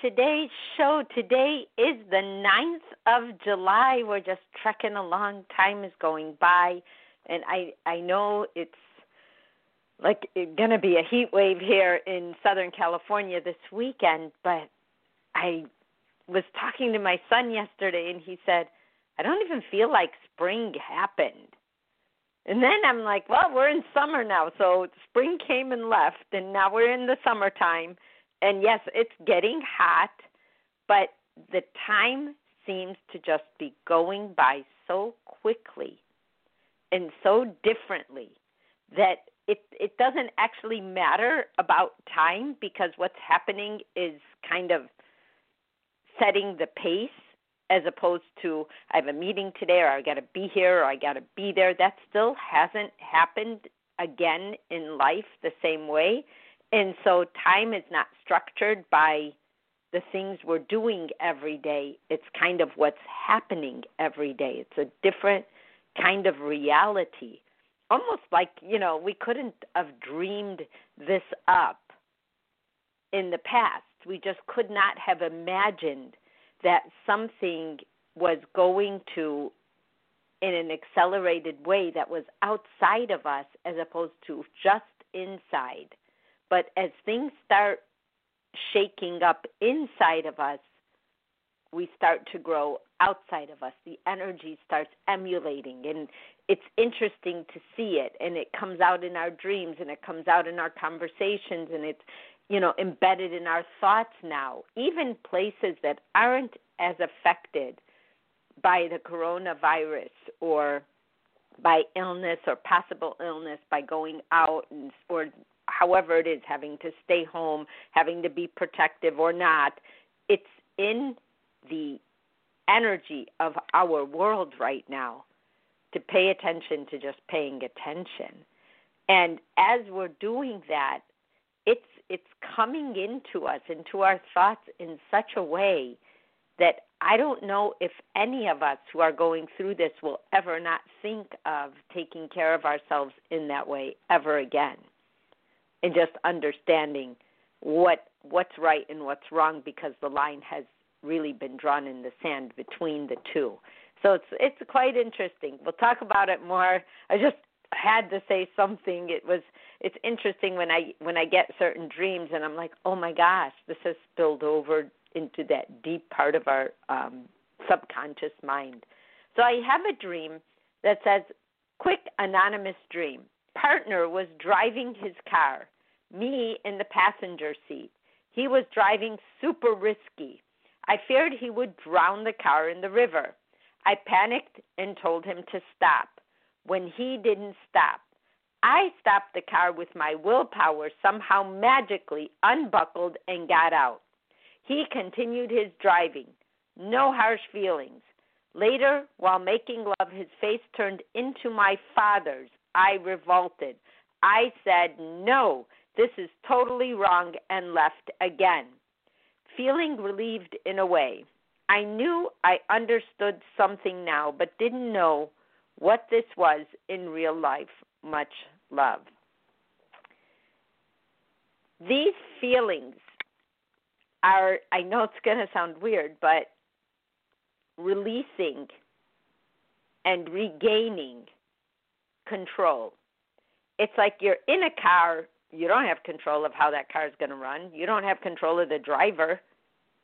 Today's show. Today is the 9th of July. We're just trekking along. Time is going by, and I I know it's like it's going to be a heat wave here in Southern California this weekend, but I was talking to my son yesterday, and he said, "I don't even feel like spring happened." And then I'm like, well, we're in summer now. So spring came and left, and now we're in the summertime. And yes, it's getting hot, but the time seems to just be going by so quickly and so differently that it it doesn't actually matter about time because what's happening is kind of setting the pace as opposed to I have a meeting today or I got to be here or I got to be there. That still hasn't happened again in life the same way. And so time is not structured by the things we're doing every day. It's kind of what's happening every day. It's a different kind of reality. Almost like, you know, we couldn't have dreamed this up in the past. We just could not have imagined that something was going to in an accelerated way that was outside of us as opposed to just inside. But as things start shaking up inside of us, we start to grow outside of us. The energy starts emulating, and it's interesting to see it. And it comes out in our dreams, and it comes out in our conversations, and it's you know embedded in our thoughts now. Even places that aren't as affected by the coronavirus or by illness or possible illness by going out and, or however it is having to stay home having to be protective or not it's in the energy of our world right now to pay attention to just paying attention and as we're doing that it's it's coming into us into our thoughts in such a way that I don't know if any of us who are going through this will ever not think of taking care of ourselves in that way ever again. And just understanding what what's right and what's wrong because the line has really been drawn in the sand between the two. So it's it's quite interesting. We'll talk about it more. I just had to say something. It was it's interesting when I when I get certain dreams and I'm like, "Oh my gosh, this has spilled over into that deep part of our um, subconscious mind. So I have a dream that says, Quick anonymous dream. Partner was driving his car, me in the passenger seat. He was driving super risky. I feared he would drown the car in the river. I panicked and told him to stop. When he didn't stop, I stopped the car with my willpower, somehow magically unbuckled and got out. He continued his driving. No harsh feelings. Later, while making love, his face turned into my father's. I revolted. I said, No, this is totally wrong, and left again. Feeling relieved in a way. I knew I understood something now, but didn't know what this was in real life. Much love. These feelings are I know it's going to sound weird, but releasing and regaining control. It's like you're in a car, you don't have control of how that car is going to run. You don't have control of the driver.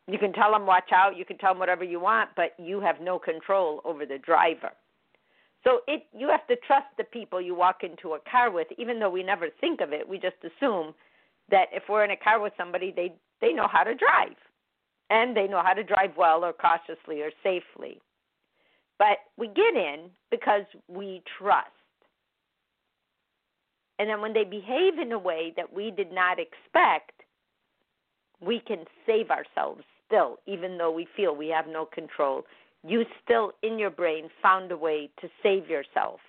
You can tell them watch out, you can tell them whatever you want, but you have no control over the driver. So it you have to trust the people you walk into a car with even though we never think of it. We just assume that if we're in a car with somebody, they they know how to drive. and they know how to drive well or cautiously or safely. But we get in because we trust. And then when they behave in a way that we did not expect, we can save ourselves still, even though we feel we have no control. You still, in your brain, found a way to save yourself,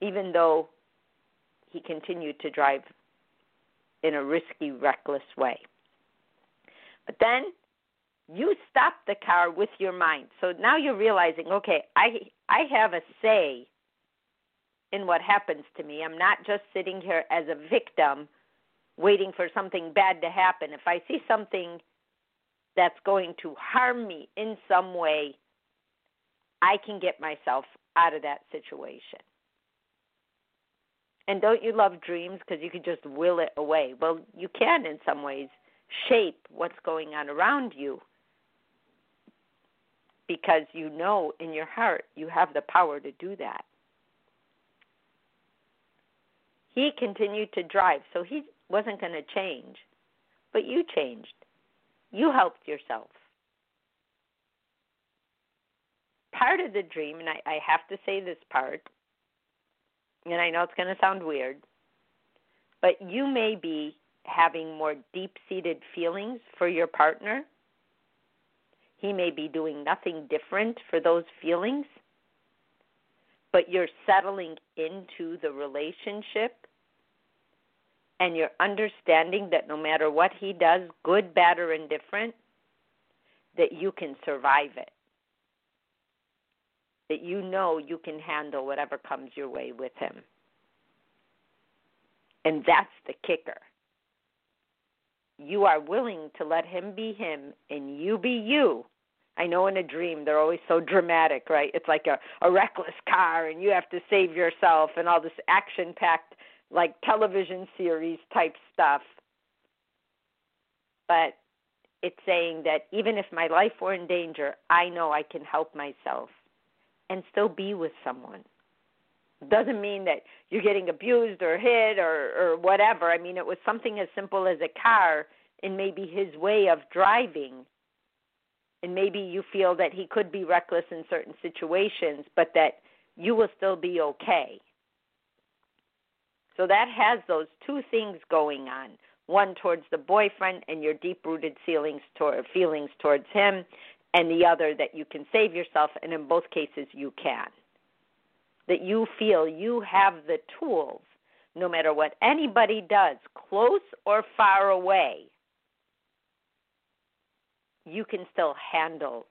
even though he continued to drive in a risky, reckless way. But then you stop the car with your mind. So now you're realizing, okay, I I have a say in what happens to me. I'm not just sitting here as a victim waiting for something bad to happen. If I see something that's going to harm me in some way, I can get myself out of that situation. And don't you love dreams because you can just will it away? Well, you can in some ways shape what's going on around you because you know in your heart you have the power to do that. He continued to drive, so he wasn't going to change. But you changed. You helped yourself. Part of the dream, and I, I have to say this part, and I know it's going to sound weird, but you may be having more deep seated feelings for your partner. He may be doing nothing different for those feelings, but you're settling into the relationship and you're understanding that no matter what he does, good, bad, or indifferent, that you can survive it. That you know you can handle whatever comes your way with him. And that's the kicker. You are willing to let him be him and you be you. I know in a dream they're always so dramatic, right? It's like a, a reckless car and you have to save yourself and all this action packed like television series type stuff. But it's saying that even if my life were in danger, I know I can help myself and still be with someone. Doesn't mean that you're getting abused or hit or or whatever. I mean, it was something as simple as a car and maybe his way of driving. And maybe you feel that he could be reckless in certain situations, but that you will still be okay. So that has those two things going on one towards the boyfriend and your deep rooted feelings toward, feelings towards him, and the other that you can save yourself, and in both cases, you can. That you feel you have the tools, no matter what anybody does, close or far away, you can still handle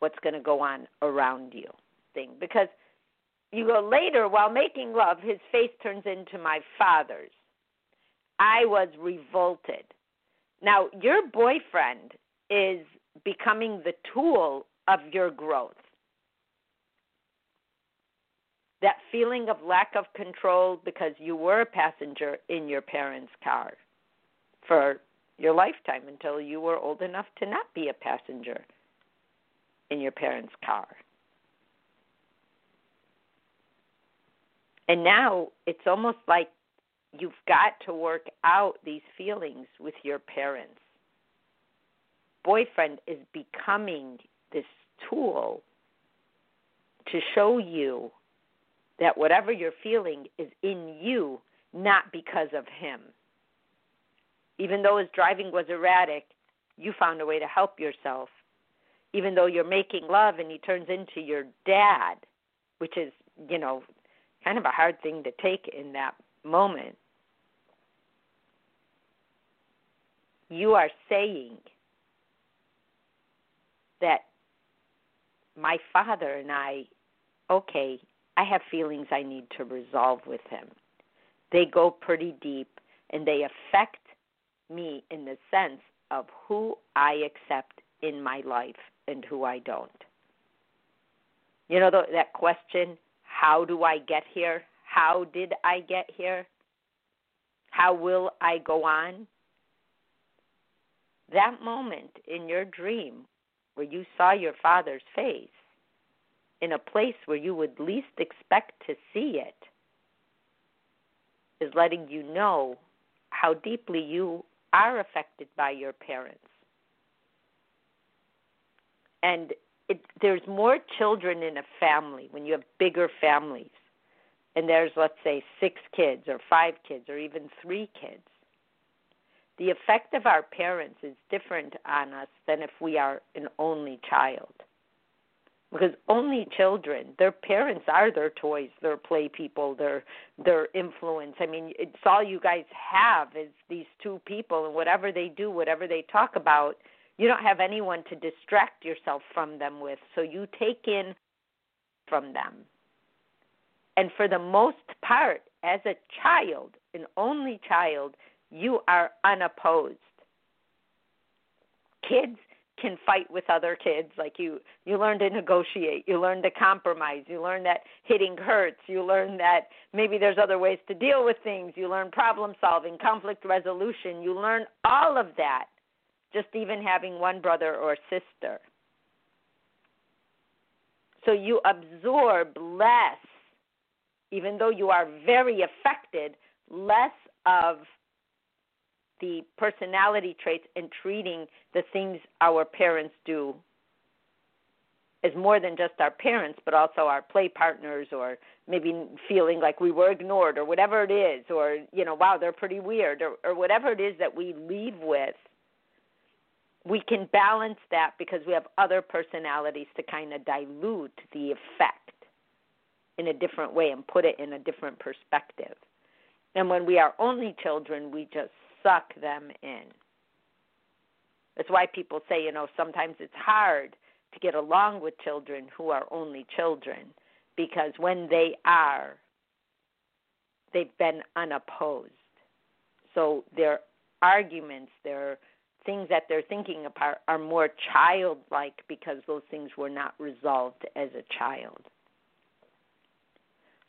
what's going to go on around you thing because you go later, while making love, his face turns into my father's. I was revolted. Now, your boyfriend is becoming the tool of your growth. That feeling of lack of control because you were a passenger in your parents' car for your lifetime until you were old enough to not be a passenger in your parents' car. And now it's almost like you've got to work out these feelings with your parents. Boyfriend is becoming this tool to show you that whatever you're feeling is in you, not because of him. Even though his driving was erratic, you found a way to help yourself. Even though you're making love and he turns into your dad, which is, you know, kind of a hard thing to take in that moment. You are saying that my father and I, okay, I have feelings I need to resolve with him. They go pretty deep and they affect me in the sense of who I accept in my life and who I don't. You know that question, how do I get here? How did I get here? How will I go on? That moment in your dream where you saw your father's face in a place where you would least expect to see it is letting you know how deeply you are affected by your parents and it, there's more children in a family when you have bigger families, and there's let's say six kids or five kids or even three kids. The effect of our parents is different on us than if we are an only child. Because only children their parents are their toys their play people their their influence. I mean it's all you guys have is these two people and whatever they do whatever they talk about you don't have anyone to distract yourself from them with so you take in from them. And for the most part as a child an only child you are unopposed. Kids can fight with other kids like you you learn to negotiate you learn to compromise you learn that hitting hurts you learn that maybe there's other ways to deal with things you learn problem solving conflict resolution you learn all of that just even having one brother or sister so you absorb less even though you are very affected less of the personality traits and treating the things our parents do as more than just our parents, but also our play partners, or maybe feeling like we were ignored, or whatever it is, or you know, wow, they're pretty weird, or, or whatever it is that we leave with. We can balance that because we have other personalities to kind of dilute the effect in a different way and put it in a different perspective. And when we are only children, we just suck them in. That's why people say, you know, sometimes it's hard to get along with children who are only children because when they are, they've been unopposed. So their arguments, their things that they're thinking about are more childlike because those things were not resolved as a child.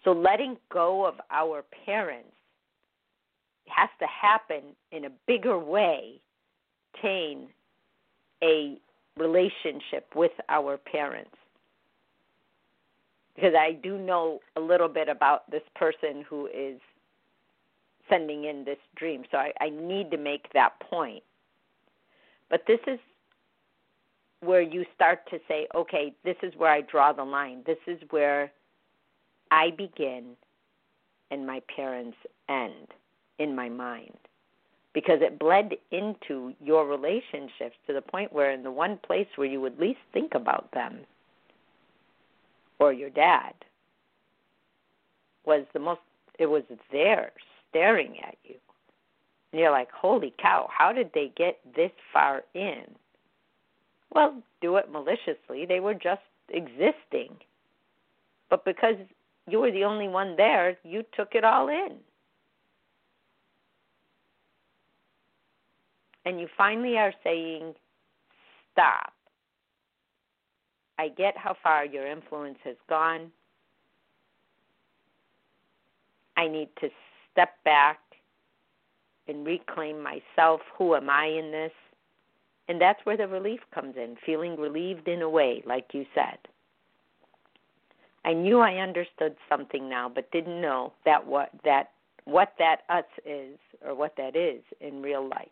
So letting go of our parents has to happen in a bigger way, attain a relationship with our parents. Because I do know a little bit about this person who is sending in this dream, so I, I need to make that point. But this is where you start to say, okay, this is where I draw the line. This is where I begin and my parents end in my mind because it bled into your relationships to the point where in the one place where you would least think about them or your dad was the most it was there staring at you and you're like holy cow how did they get this far in well do it maliciously they were just existing but because you were the only one there you took it all in and you finally are saying, stop. I get how far your influence has gone. I need to step back and reclaim myself. Who am I in this? And that's where the relief comes in, feeling relieved in a way, like you said. I knew I understood something now, but didn't know that what that what that us is or what that is in real life.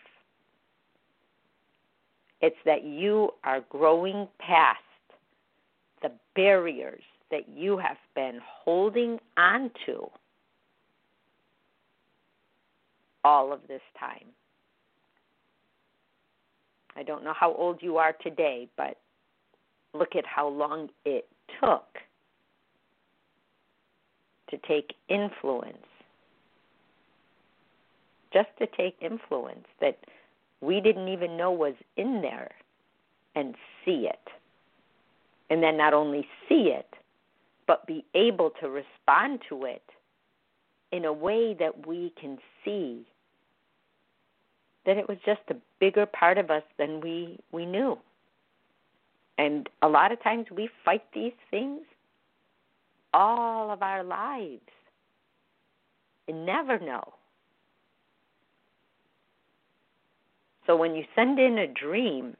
It's that you are growing past the barriers that you have been holding onto all of this time. I don't know how old you are today, but look at how long it took to take influence. Just to take influence that we didn't even know was in there and see it. And then not only see it, but be able to respond to it in a way that we can see that it was just a bigger part of us than we we knew. And a lot of times we fight these things all of our lives and never know So when you send in a dream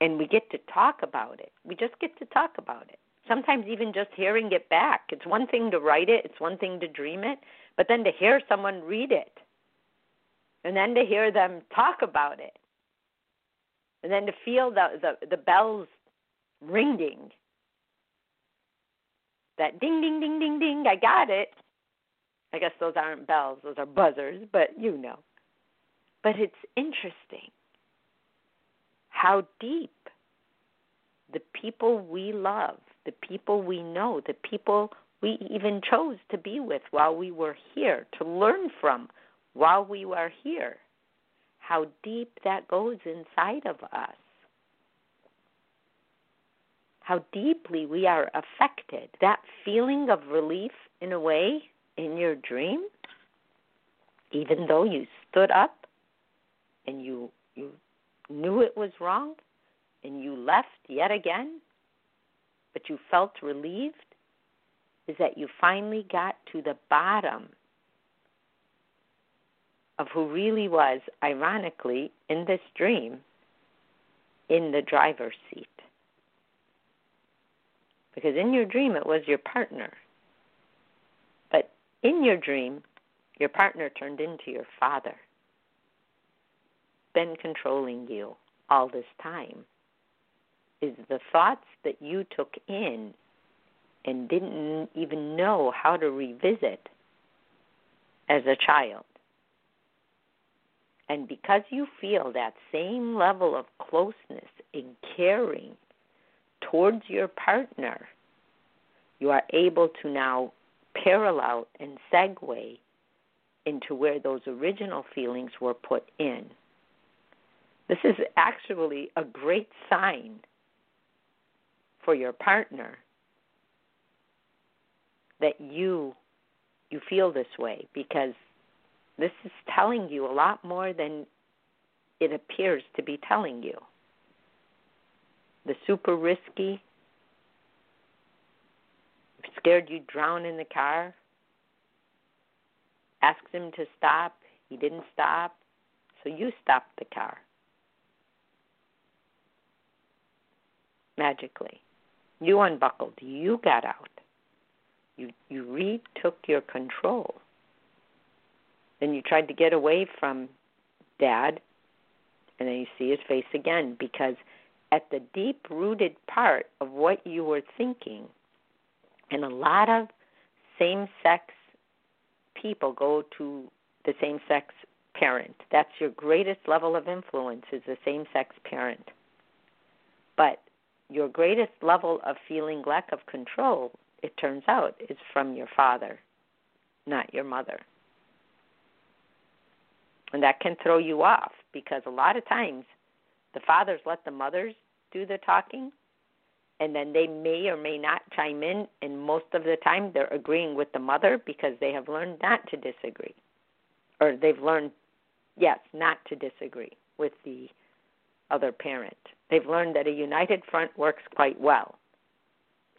and we get to talk about it, we just get to talk about it. Sometimes even just hearing it back. It's one thing to write it, it's one thing to dream it, but then to hear someone read it and then to hear them talk about it. And then to feel the the, the bells ringing. That ding ding ding ding ding, I got it. I guess those aren't bells, those are buzzers, but you know. But it's interesting how deep the people we love, the people we know, the people we even chose to be with while we were here, to learn from while we were here, how deep that goes inside of us. How deeply we are affected. That feeling of relief, in a way, in your dream, even though you stood up and you you knew it was wrong and you left yet again, but you felt relieved, is that you finally got to the bottom of who really was, ironically, in this dream, in the driver's seat. Because in your dream, it was your partner But in your dream, your partner turned into your father, been controlling you all this time. Is the thoughts that you took in and didn't even know how to revisit as a child. And because you feel that same level of closeness and caring towards your partner, you are able to now parallel and segue into where those original feelings were put in. This is actually a great sign for your partner that you you feel this way because this is telling you a lot more than it appears to be telling you. The super risky scared you'd drown in the car. Asked him to stop. He didn't stop. So you stopped the car. Magically. You unbuckled. You got out. You you retook your control. Then you tried to get away from dad and then you see his face again because at the deep rooted part of what you were thinking and a lot of same sex people go to the same sex parent. That's your greatest level of influence is the same sex parent. But your greatest level of feeling lack of control, it turns out, is from your father, not your mother. And that can throw you off because a lot of times the fathers let the mothers do the talking and then they may or may not chime in and most of the time they're agreeing with the mother because they have learned not to disagree. Or they've learned yes not to disagree with the other parent. They've learned that a united front works quite well.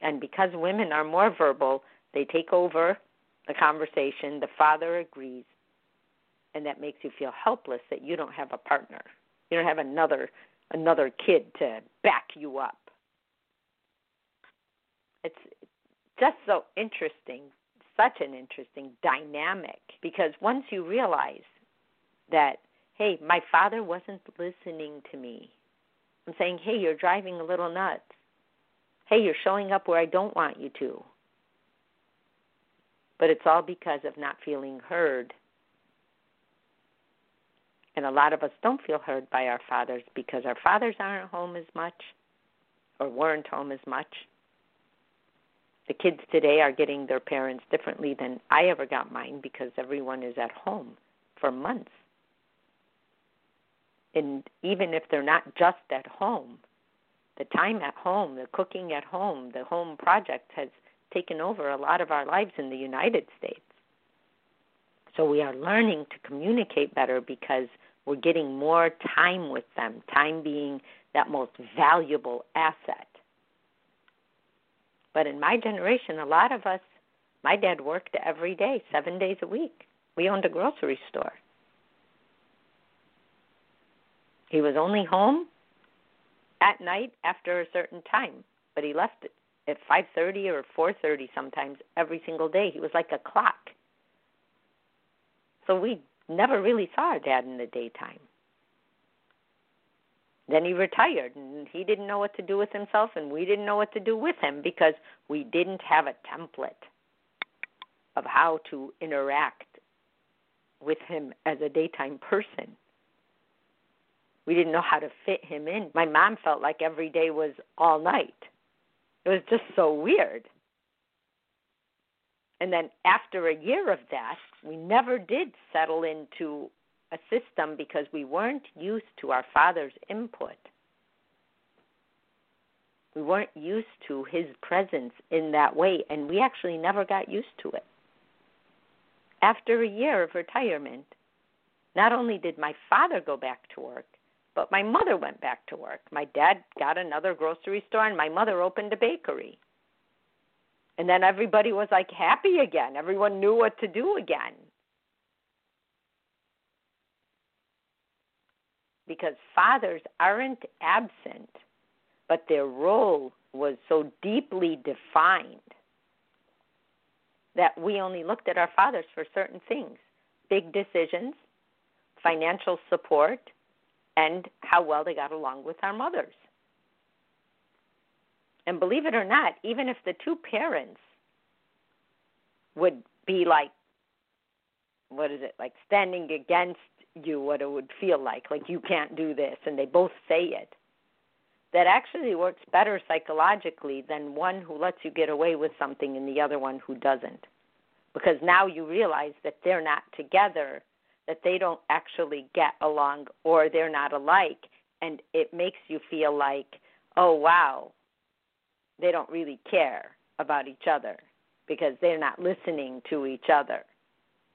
And because women are more verbal they take over the conversation the father agrees and that makes you feel helpless that you don't have a partner you don't have another another kid to back you up it's just so interesting, such an interesting dynamic because once you realize that, hey, my father wasn't listening to me, I'm saying, hey, you're driving a little nuts. Hey, you're showing up where I don't want you to. But it's all because of not feeling heard. And a lot of us don't feel heard by our fathers because our fathers aren't home as much or weren't home as much the kids today are getting their parents differently than I ever got mine because everyone is at home for months. And even if they're not just at home, the time at home, the cooking at home, the home project has taken over a lot of our lives in the United States. So we are learning to communicate better because we're getting more time with them, time being that most valuable asset. But in my generation, a lot of us, my dad worked every day, seven days a week. We owned a grocery store. He was only home at night after a certain time, but he left at 5:30 or 4:30 sometimes every single day. He was like a clock. So we never really saw our dad in the daytime. Then he retired, and he didn't know what to do with himself, and we didn't know what to do with him because we didn't have a template of how to interact with him as a daytime person. We didn't know how to fit him in. My mom felt like every day was all night. It was just so weird. And then after a year of that, we never did settle into a system because we weren't used to our father's input. We weren't used to his presence in that way, and we actually never got used to it. After a year of retirement, not only did my father go back to work, but my mother went back to work. My dad got another grocery store, and my mother opened a bakery. And then everybody was like happy again. Everyone knew what to do again. Because fathers aren't absent, but their role was so deeply defined that we only looked at our fathers for certain things big decisions, financial support, and how well they got along with our mothers. And believe it or not, even if the two parents would be like, what is it, like standing against you, what it would feel like, like you can't do this, and they both say it, that actually works better psychologically than one who lets you get away with something and the other one who doesn't. Because now you realize that they're not together, that they don't actually get along, or they're not alike, and it makes you feel like, oh, wow, they don't really care about each other because they're not listening to each other.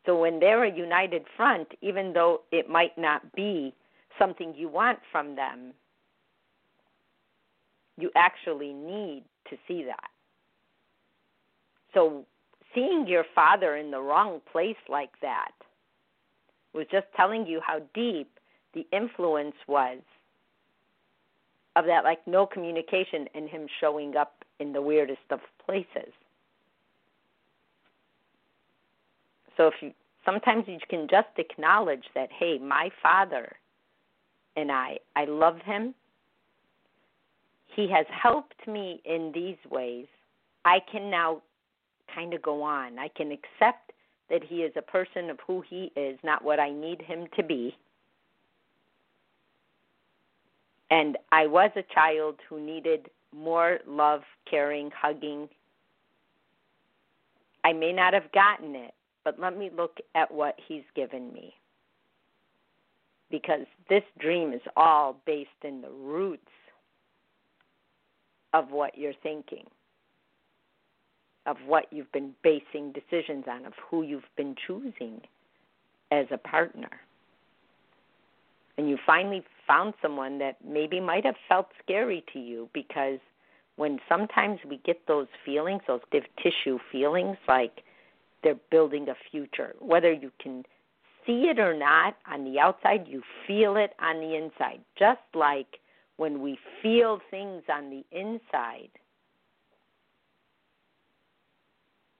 So when they're a united front, even though it might not be something you want from them, you actually need to see that. So seeing your father in the wrong place like that was just telling you how deep the influence was of that like no communication and him showing up in the weirdest of places. So if you sometimes you can just acknowledge that hey, my father and I I love him. He has helped me in these ways. I can now kind of go on. I can accept that he is a person of who he is, not what I need him to be. And I was a child who needed more love, caring, hugging. I may not have gotten it, but let me look at what he's given me. Because this dream is all based in the roots of what you're thinking, of what you've been basing decisions on, of who you've been choosing as a partner and you finally found someone that maybe might have felt scary to you because when sometimes we get those feelings, those div tissue feelings, like they're building a future, whether you can see it or not on the outside, you feel it on the inside. Just like when we feel things on the inside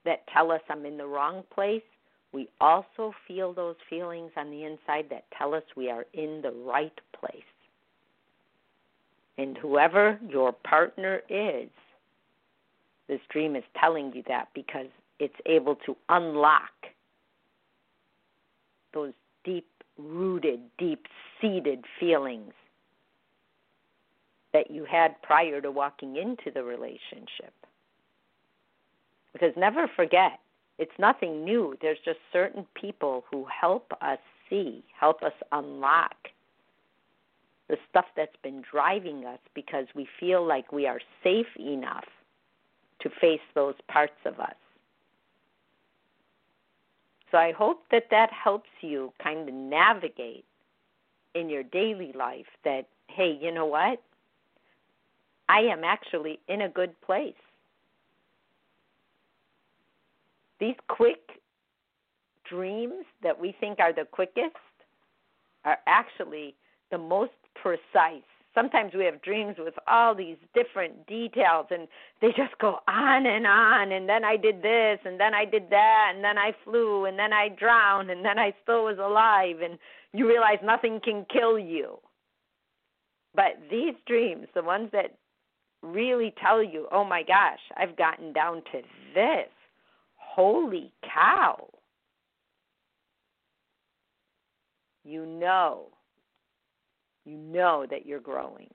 that tell us I'm in the wrong place, we also feel those feelings on the inside that tell us we are in the right place. And whoever your partner is, this dream is telling you that because it's able to unlock those deep rooted, deep seated feelings that you had prior to walking into the relationship. Because never forget, it's nothing new. There's just certain people who help us see, help us unlock the stuff that's been driving us because we feel like we are safe enough to face those parts of us. So I hope that that helps you kind of navigate in your daily life that, hey, you know what? I am actually in a good place these quick dreams that we think are the quickest are actually the most precise. Sometimes we have dreams with all these different details and they just go on and on and then I did this and then I did that and then I flew and then I drowned and then I still was alive and you realize nothing can kill you. But these dreams, the ones that really tell you, oh my gosh, I've gotten down to this. Holy cow. You know, you know that you're growing.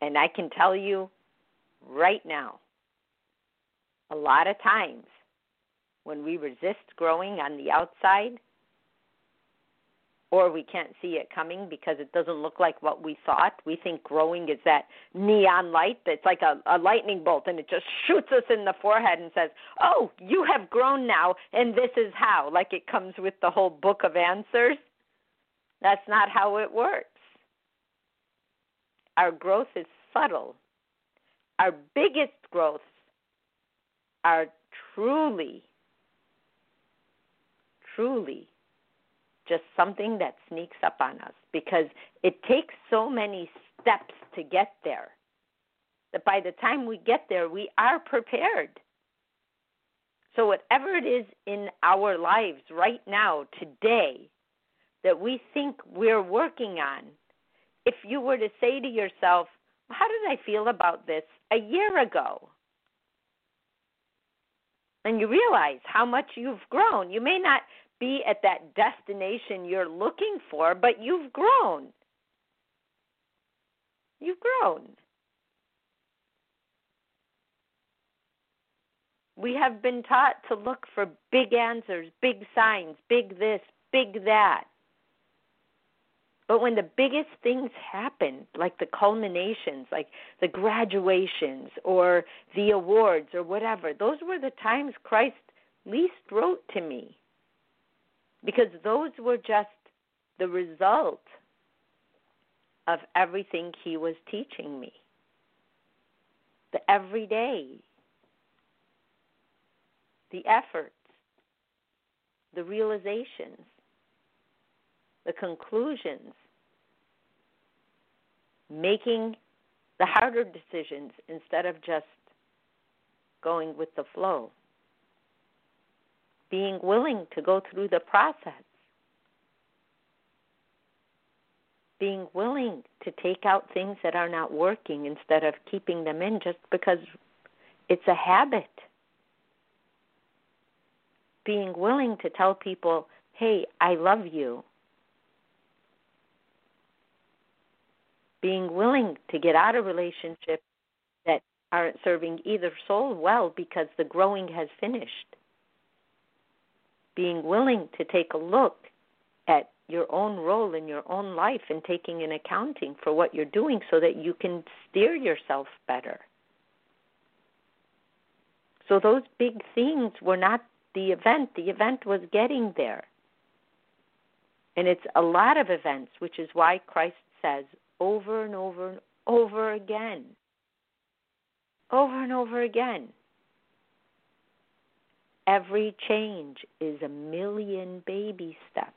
And I can tell you right now, a lot of times when we resist growing on the outside, or we can't see it coming because it doesn't look like what we thought. We think growing is that neon light that's like a, a lightning bolt and it just shoots us in the forehead and says, Oh, you have grown now and this is how. Like it comes with the whole book of answers. That's not how it works. Our growth is subtle. Our biggest growths are truly, truly just something that sneaks up on us because it takes so many steps to get there that by the time we get there, we are prepared. So, whatever it is in our lives right now, today, that we think we're working on, if you were to say to yourself, How did I feel about this a year ago? And you realize how much you've grown. You may not be at that destination you're looking for, but you've grown. You've grown. We have been taught to look for big answers, big signs, big this, big that. But when the biggest things happen, like the culminations, like the graduations or the awards or whatever, those were the times Christ least wrote to me because those were just the result of everything he was teaching me. The everyday, the efforts, the realizations, the conclusions, making the harder decisions instead of just going with the flow being willing to go through the process, being willing to take out things that are not working instead of keeping them in just because it's a habit. Being willing to tell people, hey, I love you. Being willing to get out of relationships that aren't serving either soul well because the growing has finished being willing to take a look at your own role in your own life and taking an accounting for what you're doing so that you can steer yourself better. So those big things were not the event, the event was getting there. And it's a lot of events, which is why Christ says over and over and over again, over and over again, Every change is a million baby steps.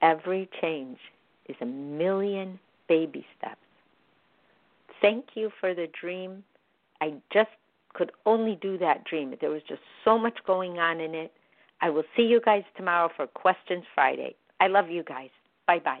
Every change is a million baby steps. Thank you for the dream. I just could only do that dream. There was just so much going on in it. I will see you guys tomorrow for Questions Friday. I love you guys. Bye bye.